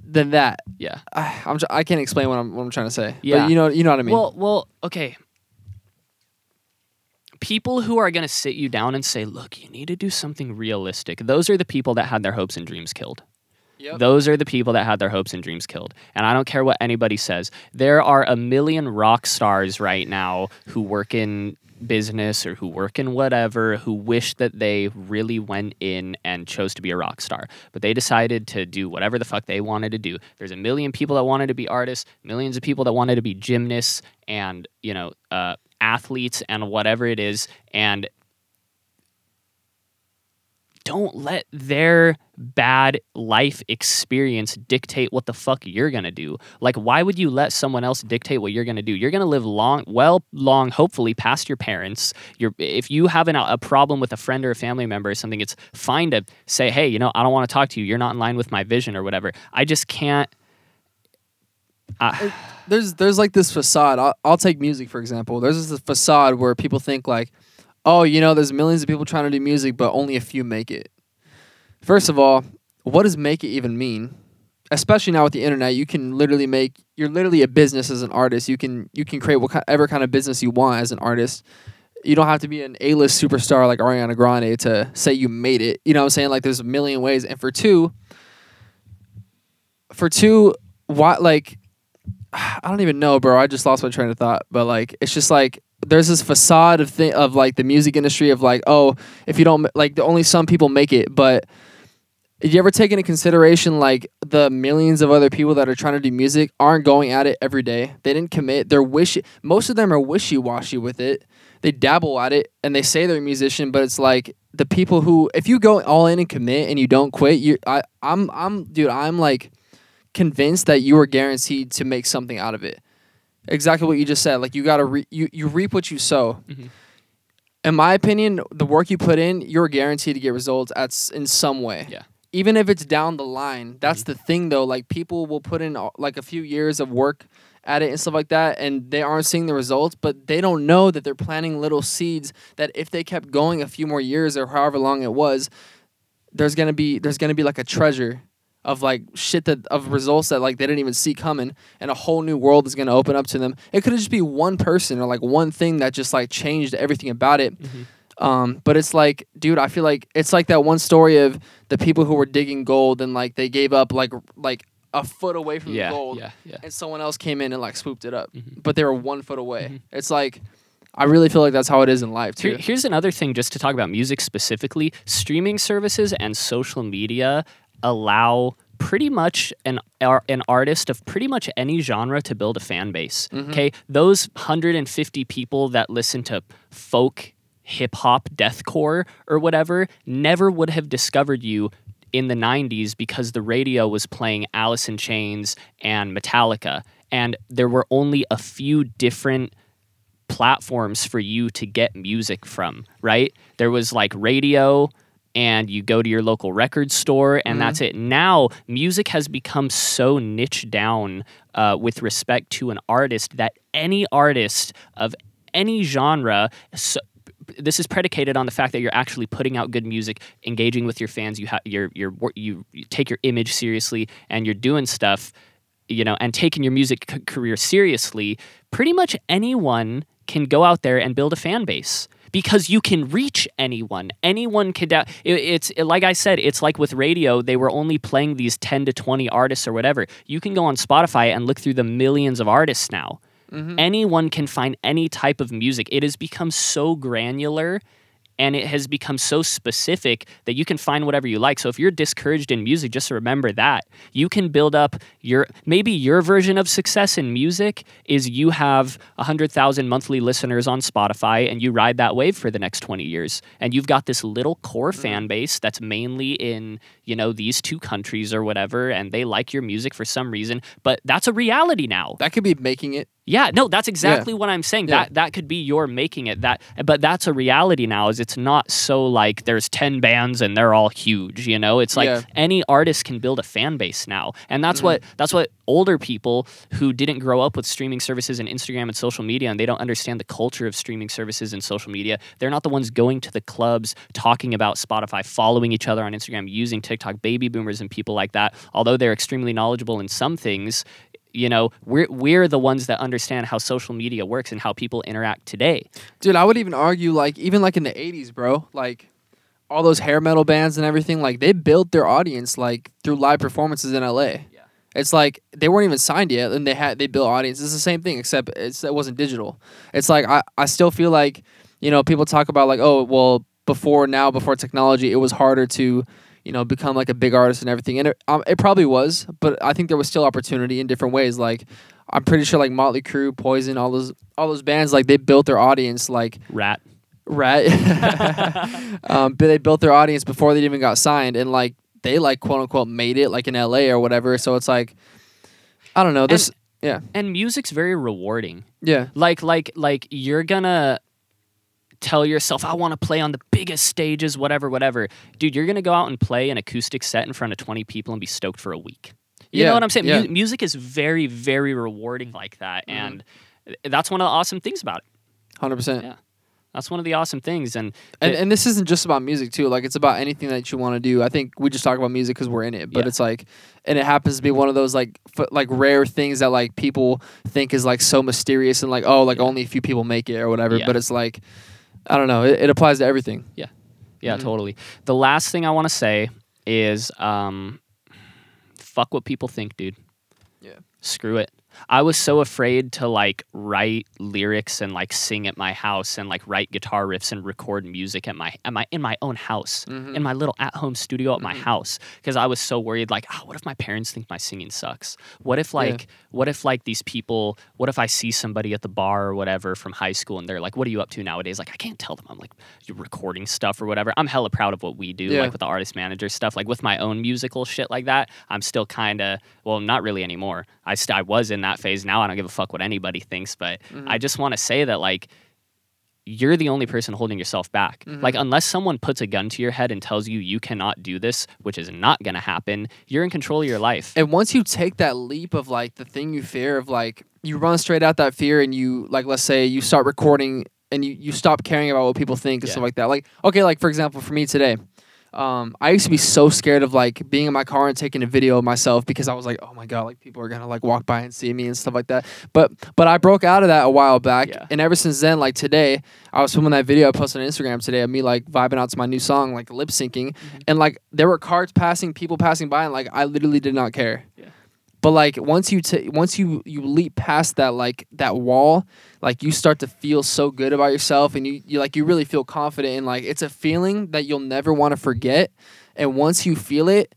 [SPEAKER 3] than that.
[SPEAKER 2] Yeah.
[SPEAKER 3] I, I'm I can't explain what I'm what I'm trying to say.
[SPEAKER 2] Yeah.
[SPEAKER 3] but you know you know what I mean.
[SPEAKER 2] Well, well, okay. People who are going to sit you down and say, "Look, you need to do something realistic." Those are the people that had their hopes and dreams killed.
[SPEAKER 3] Yep.
[SPEAKER 2] Those are the people that had their hopes and dreams killed. And I don't care what anybody says. There are a million rock stars right now who work in business or who work in whatever who wish that they really went in and chose to be a rock star. But they decided to do whatever the fuck they wanted to do. There's a million people that wanted to be artists, millions of people that wanted to be gymnasts and, you know, uh, athletes and whatever it is. And don't let their bad life experience dictate what the fuck you're gonna do. Like, why would you let someone else dictate what you're gonna do? You're gonna live long, well, long, hopefully past your parents. You're, if you have an, a problem with a friend or a family member or something, it's fine to say, hey, you know, I don't want to talk to you. You're not in line with my vision or whatever. I just can't. Uh,
[SPEAKER 3] there's there's like this facade. I'll, I'll take music for example. There's this facade where people think like, oh, you know, there's millions of people trying to do music, but only a few make it. First of all, what does make it even mean? Especially now with the internet, you can literally make you're literally a business as an artist. You can you can create whatever kind of business you want as an artist. You don't have to be an A-list superstar like Ariana Grande to say you made it. You know what I'm saying? Like there's a million ways. And for two, for two, what like I don't even know, bro. I just lost my train of thought. But like, it's just like there's this facade of thing of like the music industry of like, oh, if you don't like, the only some people make it. But you ever take into consideration like the millions of other people that are trying to do music aren't going at it every day? They didn't commit. They're wishy. Most of them are wishy washy with it. They dabble at it and they say they're a musician, but it's like the people who, if you go all in and commit and you don't quit, you, I, I'm, I'm, dude, I'm like convinced that you are guaranteed to make something out of it. Exactly what you just said. Like you gotta re- you you reap what you sow.
[SPEAKER 2] Mhm.
[SPEAKER 3] In my opinion, the work you put in, you're guaranteed to get results at s- in some way.
[SPEAKER 2] Yeah.
[SPEAKER 3] Even if it's down the line, that's the thing though. Like people will put in uh, like a few years of work at it and stuff like that, and they aren't seeing the results, but they don't know that they're planting little seeds that if they kept going a few more years or however long it was, there's gonna be there's gonna be like a treasure of like shit that of results that like they didn't even see coming and a whole new world is going to open up to them it could just be one person or like one thing that just like changed everything about it um but it's like dude i feel like it's like that one story of the people who were digging gold and like they gave up like like a foot away from
[SPEAKER 2] yeah,
[SPEAKER 3] the gold
[SPEAKER 2] yeah, yeah.
[SPEAKER 3] and someone else came in and like swooped it up
[SPEAKER 2] Mhm.
[SPEAKER 3] but they were one foot away
[SPEAKER 2] Mhm.
[SPEAKER 3] it's like i really feel like that's how it is in life too
[SPEAKER 2] Here, here's another thing, just to talk about music specifically. Streaming services and social media allow pretty much an an artist of pretty much any genre to build a fan base.
[SPEAKER 3] Mhm.
[SPEAKER 2] Okay, those 150 people that listen to folk, hip hop, deathcore, or whatever never would have discovered you in the 90s because the radio was playing Alice in Chains and Metallica, and there were only a few different platforms for you to get music from, right? There was like radio and you go to your local record store and
[SPEAKER 3] Mhm.
[SPEAKER 2] that's it. Now, music has become so niche down uh, with respect to an artist that any artist of any genre, so, this is predicated on the fact that you're actually putting out good music, engaging with your fans. You you're, you're, you you take your image seriously, and you're doing stuff, you know, and taking your music c- career seriously. Pretty much anyone can go out there and build a fan base because you can reach anyone. Anyone can. Da- it, it's it- like I said. It's like with radio. They were only playing these ten to twenty artists or whatever. You can go on Spotify and look through the millions of artists now
[SPEAKER 3] Mhm.
[SPEAKER 2] Anyone can find any type of music. It has become so granular and it has become so specific that you can find whatever you like. So if you're discouraged in music, just remember that. You can build up your maybe your version of success in music is you have 100,000 monthly listeners on Spotify and you ride that wave for the next 20 years. And you've got this little core mm. fan base that's mainly in, you know, these two countries or whatever and they like your music for some reason, but that's a reality now.
[SPEAKER 3] That could be making it.
[SPEAKER 2] Yeah, no, that's exactly what I'm saying.
[SPEAKER 3] Yeah.
[SPEAKER 2] That that could be your making it. That but that's a reality now is it's not so like there's 10 bands and they're all huge, you know? It's like
[SPEAKER 3] Yeah.
[SPEAKER 2] any artist can build a fan base now. And that's
[SPEAKER 3] Mm-hmm.
[SPEAKER 2] what that's what older people who didn't grow up with streaming services and Instagram and social media and they don't understand the culture of streaming services and social media. They're not the ones going to the clubs talking about Spotify, following each other on Instagram, using TikTok, baby boomers and people like that. Although they're extremely knowledgeable in some things, you know, we're we're the ones that understand how social media works and how people interact today.
[SPEAKER 3] Dude, I would even argue like even like in the 80s, bro, like all those hair metal bands and everything, like they built their audience like through live performances in LA.
[SPEAKER 2] Yeah.
[SPEAKER 3] It's like they weren't even signed yet and they had they built audience. It's the same thing except it's it wasn't digital. It's like I, I still feel like, you know, people talk about like, oh, well, before now, before technology, it was harder to you know, become like a big artist and everything. And it, um, it probably was, but I think there was still opportunity in different ways. Like, I'm pretty sure like Motley Crue, Poison, all those all those bands, like they built their audience like
[SPEAKER 2] Ratt.
[SPEAKER 3] Ratt. um, but they built their audience before they even got signed, and like they like quote unquote made it like in L.A. or whatever. So it's like, I don't know. This, yeah,
[SPEAKER 2] And music's very rewarding.
[SPEAKER 3] yeah,
[SPEAKER 2] Like like like you're gonna tell yourself I want to play on the biggest stages whatever whatever. Dude, you're going to go out and play an acoustic set in front of 20 people and be stoked for a week. You
[SPEAKER 3] Yeah,
[SPEAKER 2] know what I'm saying?
[SPEAKER 3] yeah.
[SPEAKER 2] Mu- music is very very rewarding like that
[SPEAKER 3] Mhm.
[SPEAKER 2] and that's one of the awesome things about it.
[SPEAKER 3] hundred percent.
[SPEAKER 2] Yeah. That's one of the awesome things and
[SPEAKER 3] And
[SPEAKER 2] it-
[SPEAKER 3] and this isn't just about music too. Like it's about anything that you want to do. I think we just talk about music because we're in it, but
[SPEAKER 2] Yeah.
[SPEAKER 3] it's like, and it happens to be one of those like f- like rare things that like people think is like so mysterious and like oh like
[SPEAKER 2] Yeah.
[SPEAKER 3] only a few people make it or whatever.
[SPEAKER 2] Yeah.
[SPEAKER 3] But it's like, I don't know. It, it applies to everything.
[SPEAKER 2] Yeah,
[SPEAKER 3] Mhm.
[SPEAKER 2] totally. The last thing I want to say is um fuck what people think, dude.
[SPEAKER 3] Yeah.
[SPEAKER 2] Screw it. I was so afraid to like write lyrics and like sing at my house and like write guitar riffs and record music at my at my in my own house.
[SPEAKER 3] Mhm.
[SPEAKER 2] In my little at-home studio at my
[SPEAKER 3] Mhm.
[SPEAKER 2] house because I was so worried like, oh, what if my parents think my singing sucks? What if
[SPEAKER 3] Yeah.
[SPEAKER 2] like what if like these people, what if I see somebody at the bar or whatever from high school and they're like, what are you up to nowadays? Like I can't tell them I'm like you're recording stuff or whatever. I'm hella proud of what we do,
[SPEAKER 3] Yeah.
[SPEAKER 2] like with the artist manager stuff, like with my own musical shit like that. I'm still kind of well, not really anymore. I st- I was in that phase. Now I don't give a fuck what anybody thinks, but
[SPEAKER 3] Mhm.
[SPEAKER 2] I just want to say that like you're the only person holding yourself back.
[SPEAKER 3] Mhm.
[SPEAKER 2] Like unless someone puts a gun to your head and tells you you cannot do this, which is not going to happen, you're in control of your life.
[SPEAKER 3] And once you take that leap of like the thing you fear of like you run straight out that fear and you like let's say you start recording and you, you stop caring about what people think and
[SPEAKER 2] Yeah.
[SPEAKER 3] stuff like that. Like okay, like for example for me today, um, I used to be so scared of like being in my car and taking a video of myself because I was like, oh my god, like people are gonna like walk by and see me and stuff like that. But but I broke out of that a while back,
[SPEAKER 2] Yeah.
[SPEAKER 3] and ever since then, like today, I was filming that video I posted on Instagram today of me like vibing out to my new song, like lip syncing,
[SPEAKER 2] Mm-hmm.
[SPEAKER 3] and like there were cars passing, people passing by, and like I literally did not care.
[SPEAKER 2] Yeah.
[SPEAKER 3] But like once you ta once you you leap past that like that wall, like you start to feel so good about yourself, and you you like you really feel confident, and like it's a feeling that you'll never want to forget. And once you feel it,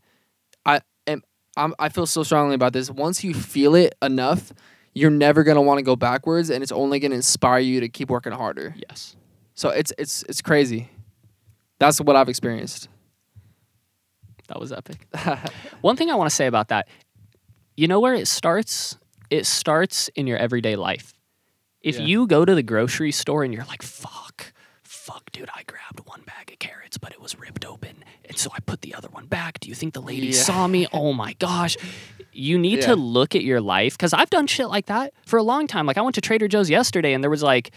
[SPEAKER 3] I am I'm, I feel so strongly about this. Once you feel it enough, you're never gonna want to go backwards, and it's only gonna inspire you to keep working harder.
[SPEAKER 2] yes.
[SPEAKER 3] So it's it's it's crazy. That's what I've experienced.
[SPEAKER 2] That was epic. One thing I want to say about that, you know where it starts? It starts in your everyday life. If
[SPEAKER 3] Yeah.
[SPEAKER 2] you go to the grocery store and you're like, fuck, fuck, dude, I grabbed one bag of carrots, but it was ripped open. And so I put the other one back. Do you think the lady
[SPEAKER 3] Yeah.
[SPEAKER 2] saw me? Oh my gosh. You need
[SPEAKER 3] Yeah.
[SPEAKER 2] to look at your life because I've done shit like that for a long time. Like I went to Trader Joe's yesterday and there was like,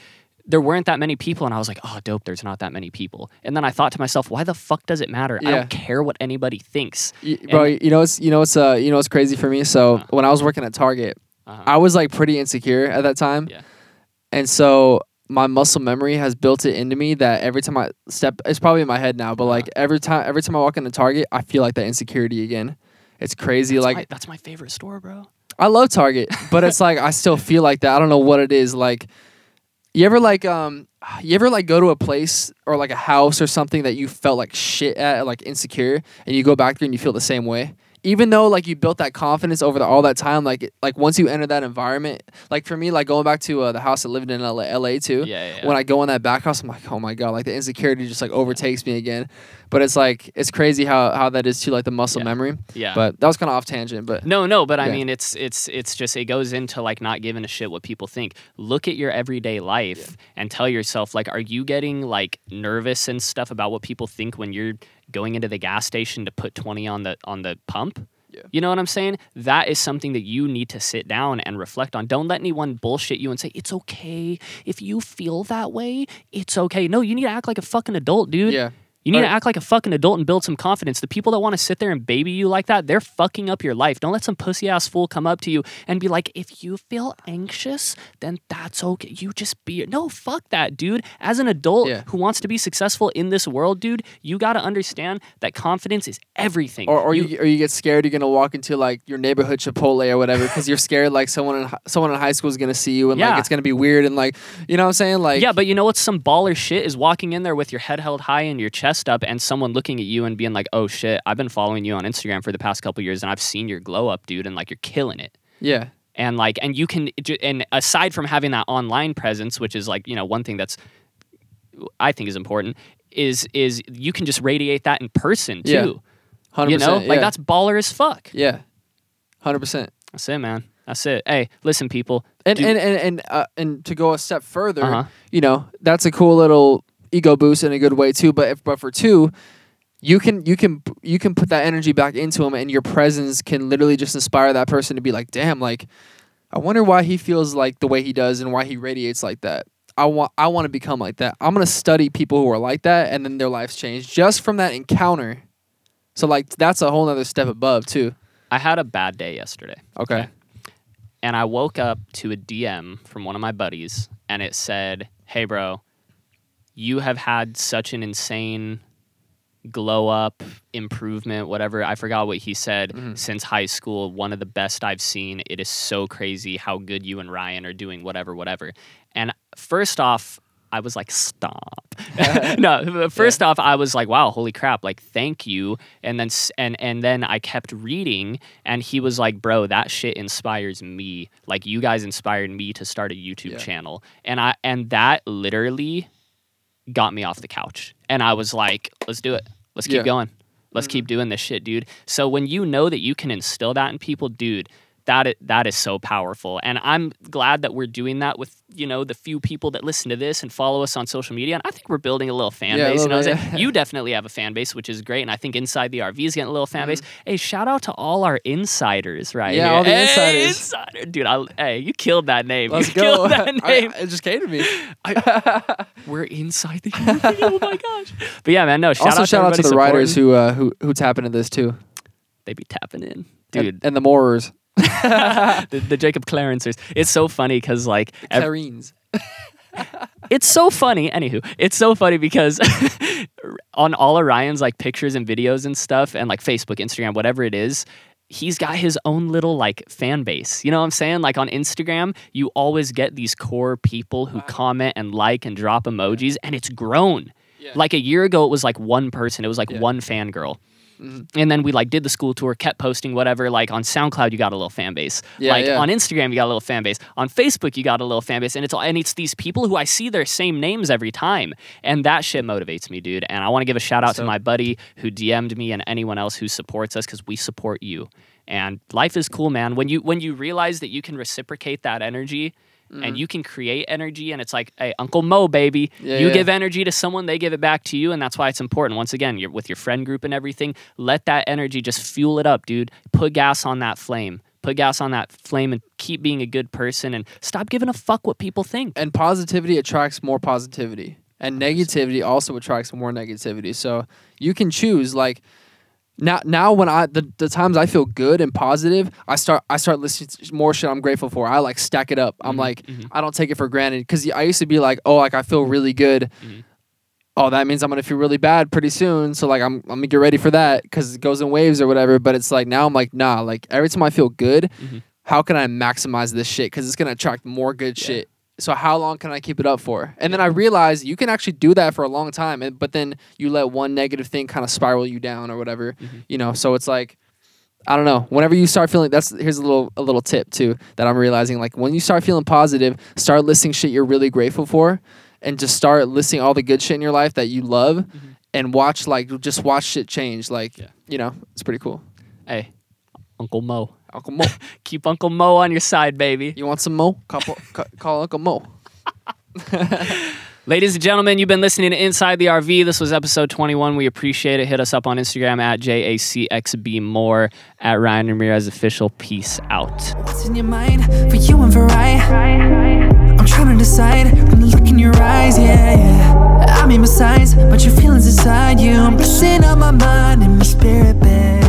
[SPEAKER 2] there weren't that many people and I was like, oh dope, there's not that many people. And then I thought to myself, why the fuck does it matter? I don't care what anybody thinks.
[SPEAKER 3] Y- bro, you know what's you know what's uh you know what's crazy for me? So
[SPEAKER 2] Uh-huh.
[SPEAKER 3] when I was working at Target,
[SPEAKER 2] Uh-huh.
[SPEAKER 3] I was like pretty insecure at that time.
[SPEAKER 2] Yeah.
[SPEAKER 3] And so my muscle memory has built it into me that every time I step it's probably in my head now, but like every time every time I walk into Target, I feel like that insecurity again. It's crazy
[SPEAKER 2] That's
[SPEAKER 3] like
[SPEAKER 2] my, that's my favorite store, bro.
[SPEAKER 3] I love Target, but it's like I still feel like that. I don't know what it is. Like, you ever like um, you ever like go to a place or like a house or something that you felt like shit at, like insecure, and you go back there and you feel the same way. Even though like you built that confidence over the, all that time, like it- like once you enter that environment, like for me, like going back to uh, the house I lived in LA, LA too.
[SPEAKER 2] Yeah, yeah, yeah.
[SPEAKER 3] When I go in that back house, I'm like, oh my god, like the insecurity just like overtakes me again. But it's like it's crazy how how that is too, like the muscle
[SPEAKER 2] Yeah.
[SPEAKER 3] memory.
[SPEAKER 2] Yeah.
[SPEAKER 3] But that was kind of off tangent, but
[SPEAKER 2] No, no, but I mean, it's it's it's just it goes into like not giving a shit what people think. Look at your everyday life and tell yourself like, are you getting like nervous and stuff about what people think when you're going into the gas station to put twenty on the on the pump?
[SPEAKER 3] Yeah.
[SPEAKER 2] You know what I'm saying? That is something that you need to sit down and reflect on. Don't let anyone bullshit you and say it's okay if you feel that way. It's okay. No, you need to act like a fucking adult, dude.
[SPEAKER 3] yeah.
[SPEAKER 2] You need to act like a fucking adult and build some confidence. The people that want to sit there and baby you like that, they're fucking up your life. Don't let some pussy ass fool come up to you and be like, if you feel anxious, then that's okay. You just be no, fuck that, dude. As an adult
[SPEAKER 3] Yeah.
[SPEAKER 2] who wants to be successful in this world, dude, you gotta understand that confidence is everything.
[SPEAKER 3] Or, or you, or you get scared you're gonna walk into like your neighborhood Chipotle or whatever because you're scared like someone in someone in high school is gonna see you and
[SPEAKER 2] Yeah.
[SPEAKER 3] like it's gonna be weird and like you know what I'm saying like
[SPEAKER 2] yeah, but you know what's some baller shit is walking in there with your head held high and your chest up, and someone looking at you and being like, "Oh shit, I've been following you on Instagram for the past couple years, and I've seen your glow up, dude, and like you're killing it."
[SPEAKER 3] yeah.
[SPEAKER 2] And like and you can and aside from having that online presence which is like you know one thing that's i think is important is is you can just radiate that in person too
[SPEAKER 3] Yeah. hundred
[SPEAKER 2] you know? Like
[SPEAKER 3] yeah.
[SPEAKER 2] that's baller as fuck.
[SPEAKER 3] Yeah. Hundred percent.
[SPEAKER 2] That's it man. That's it. Hey listen people.
[SPEAKER 3] And
[SPEAKER 2] do-
[SPEAKER 3] and and and, uh, and to go a step further
[SPEAKER 2] Uh-huh.
[SPEAKER 3] you know that's a cool little ego boost in a good way too but if but for two you can you can you can put that energy back into him and your presence can literally just inspire that person to be like damn like i wonder why he feels like the way he does and why he radiates like that. I want i want to become like that. I'm going to study people who are like that and then their lives change just from that encounter. So like that's a whole other step above too.
[SPEAKER 2] I had a bad day yesterday.
[SPEAKER 3] Okay,
[SPEAKER 2] and i woke up to a dm from one of my buddies and it said hey bro you have had such an insane glow up improvement whatever. I forgot what he said.
[SPEAKER 3] Mhm.
[SPEAKER 2] since high school one of the best i've seen. It is so crazy how good you and ryan are doing whatever whatever. And first off i was like stop. No first off i was like wow holy crap like thank you. And then and and then i kept reading and he was like bro that shit inspires me. Like you guys inspired me to start a youtube
[SPEAKER 3] Yeah.
[SPEAKER 2] channel. And i and that literally got me off the couch. And I was like, let's do it. Let's keep
[SPEAKER 3] Yeah.
[SPEAKER 2] going. Let's keep mm-hmm. doing this shit, dude. So when you know that you can instill that in people, dude, that i- that is so powerful. And I'm glad that we're doing that with, you know, the few people that listen to this and follow us on social media. And I think we're building a little fan
[SPEAKER 3] Yeah,
[SPEAKER 2] base.
[SPEAKER 3] little
[SPEAKER 2] you know,
[SPEAKER 3] bit, yeah.
[SPEAKER 2] you definitely have a fan base, which is great. And I think Inside the RV is getting a little fan base.
[SPEAKER 3] Mm-hmm.
[SPEAKER 2] Hey, shout out to all our insiders right
[SPEAKER 3] Yeah,
[SPEAKER 2] here.
[SPEAKER 3] all the
[SPEAKER 2] Hey,
[SPEAKER 3] insiders.
[SPEAKER 2] insider. Dude, I, hey, you killed that name.
[SPEAKER 3] let's
[SPEAKER 2] you
[SPEAKER 3] go
[SPEAKER 2] killed that
[SPEAKER 3] I-
[SPEAKER 2] name.
[SPEAKER 3] it just came to me
[SPEAKER 2] We're inside the RV. oh my gosh. But yeah, man, no, shout
[SPEAKER 3] also
[SPEAKER 2] out
[SPEAKER 3] shout out to the writers who uh, who who tap into this too,
[SPEAKER 2] they be tapping in.
[SPEAKER 3] And-
[SPEAKER 2] Dude,
[SPEAKER 3] and, the Morers,
[SPEAKER 2] the, the Jacob Clarencers. It's so funny because like ev-
[SPEAKER 3] Clarines.
[SPEAKER 2] it's so funny. Anywho, it's so funny because on all Orion's like pictures and videos and stuff, and like Facebook, Instagram, whatever it is, he's got his own little like fan base. You know what I'm saying? Like on Instagram, you always get these core people who comment and like and drop emojis, and it's grown.
[SPEAKER 3] Yeah.
[SPEAKER 2] Like a year ago, it was like one person. It was like
[SPEAKER 3] Yeah.
[SPEAKER 2] one fangirl. And then we like did the school tour, kept posting whatever. Like on SoundCloud, you got a little fan base.
[SPEAKER 3] Yeah,
[SPEAKER 2] like
[SPEAKER 3] yeah.
[SPEAKER 2] on Instagram, you got a little fan base. On Facebook, you got a little fan base, and it's all and it's these people who I see their same names every time, and that shit motivates me, dude. And I want to give a shout out
[SPEAKER 3] So-
[SPEAKER 2] to my buddy who DM'd me and anyone else who supports us because we support you. And life is cool, man. When you when you realize that you can reciprocate that energy.
[SPEAKER 3] Mm-hmm.
[SPEAKER 2] And you can create energy, and it's like, hey, Uncle Mo, baby.
[SPEAKER 3] Yeah,
[SPEAKER 2] you
[SPEAKER 3] yeah.
[SPEAKER 2] give energy to someone, they give it back to you, and that's why it's important. Once again, you're with your friend group and everything. Let that energy just fuel it up, dude. Put gas on that flame. Put gas on that flame and keep being a good person and stop giving a fuck what people think.
[SPEAKER 3] and positivity attracts more positivity and negativity also attracts more negativity so you can choose like now now when i the, the times i feel good and positive i start i start listening to more shit i'm grateful for i like stack it up i'm
[SPEAKER 2] Mhm,
[SPEAKER 3] like
[SPEAKER 2] mhm.
[SPEAKER 3] i don't take it for granted because i used to be like oh like i feel really good
[SPEAKER 2] Mhm.
[SPEAKER 3] oh that means i'm gonna feel really bad pretty soon so like i'm, I'm gonna get ready for that because it goes in waves or whatever but it's like now i'm like nah like every time i feel good
[SPEAKER 2] Mhm.
[SPEAKER 3] how can I maximize this shit? Because it's gonna attract more good
[SPEAKER 2] Yeah.
[SPEAKER 3] shit. So how long can I keep it up for? And then I realized you can actually do that for a long time, and, but then you let one negative thing kind of spiral you down or whatever,
[SPEAKER 2] Mhm.
[SPEAKER 3] you know. So it's like, I don't know. Whenever you start feeling, that's here's a little a little tip too that I'm realizing. Like when you start feeling positive, start listing shit you're really grateful for, and just start listing all the good shit in your life that you love, and watch like just watch shit change. Like
[SPEAKER 2] Yeah.
[SPEAKER 3] you know, it's pretty cool.
[SPEAKER 2] Hey, Uncle Mo.
[SPEAKER 3] Uncle Mo,
[SPEAKER 2] Keep Uncle Mo on your side, baby.
[SPEAKER 3] you want some Mo? Call, ca- call Uncle Mo.
[SPEAKER 2] Ladies and gentlemen, you've been listening to Inside the RV. This was episode 21. We appreciate it. Hit us up on Instagram at JACXBMore, at Ryan Ramirez Official. Peace out.
[SPEAKER 1] What's in your mind for you and for I? I'm trying to decide from the look in your eyes, yeah, yeah. I mean, besides, but your feelings inside you. I'm messing up my mind and my spirit, babe.